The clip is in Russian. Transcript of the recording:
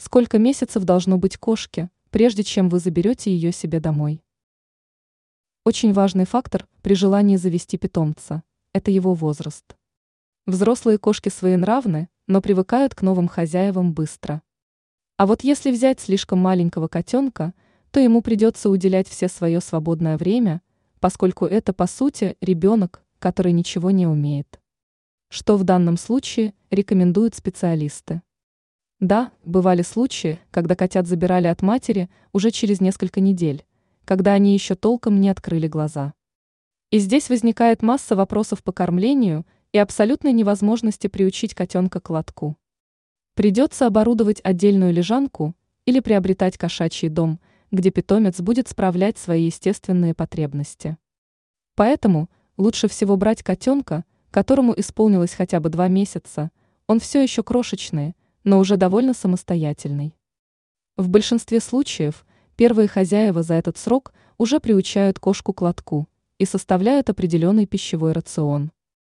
Сколько месяцев должно быть кошке, прежде чем вы заберете ее себе домой? Очень важный фактор при желании завести питомца – это его возраст. Взрослые кошки своенравны, но привыкают к новым хозяевам быстро. А вот если взять слишком маленького котенка, то ему придется уделять все свое свободное время, поскольку это, по сути, ребенок, который ничего не умеет. Что в данном случае рекомендуют специалисты? Да, бывали случаи, когда котят забирали от матери уже через несколько недель, когда они еще толком не открыли глаза. И здесь возникает масса вопросов по кормлению и абсолютной невозможности приучить котенка к лотку. Придется оборудовать отдельную лежанку или приобретать кошачий дом, где питомец будет справлять свои естественные потребности. Поэтому лучше всего брать котенка, которому исполнилось хотя бы два месяца, он все еще крошечный, но уже довольно самостоятельный. В большинстве случаев первые хозяева за этот срок уже приучают кошку к лотку и составляют определенный пищевой рацион.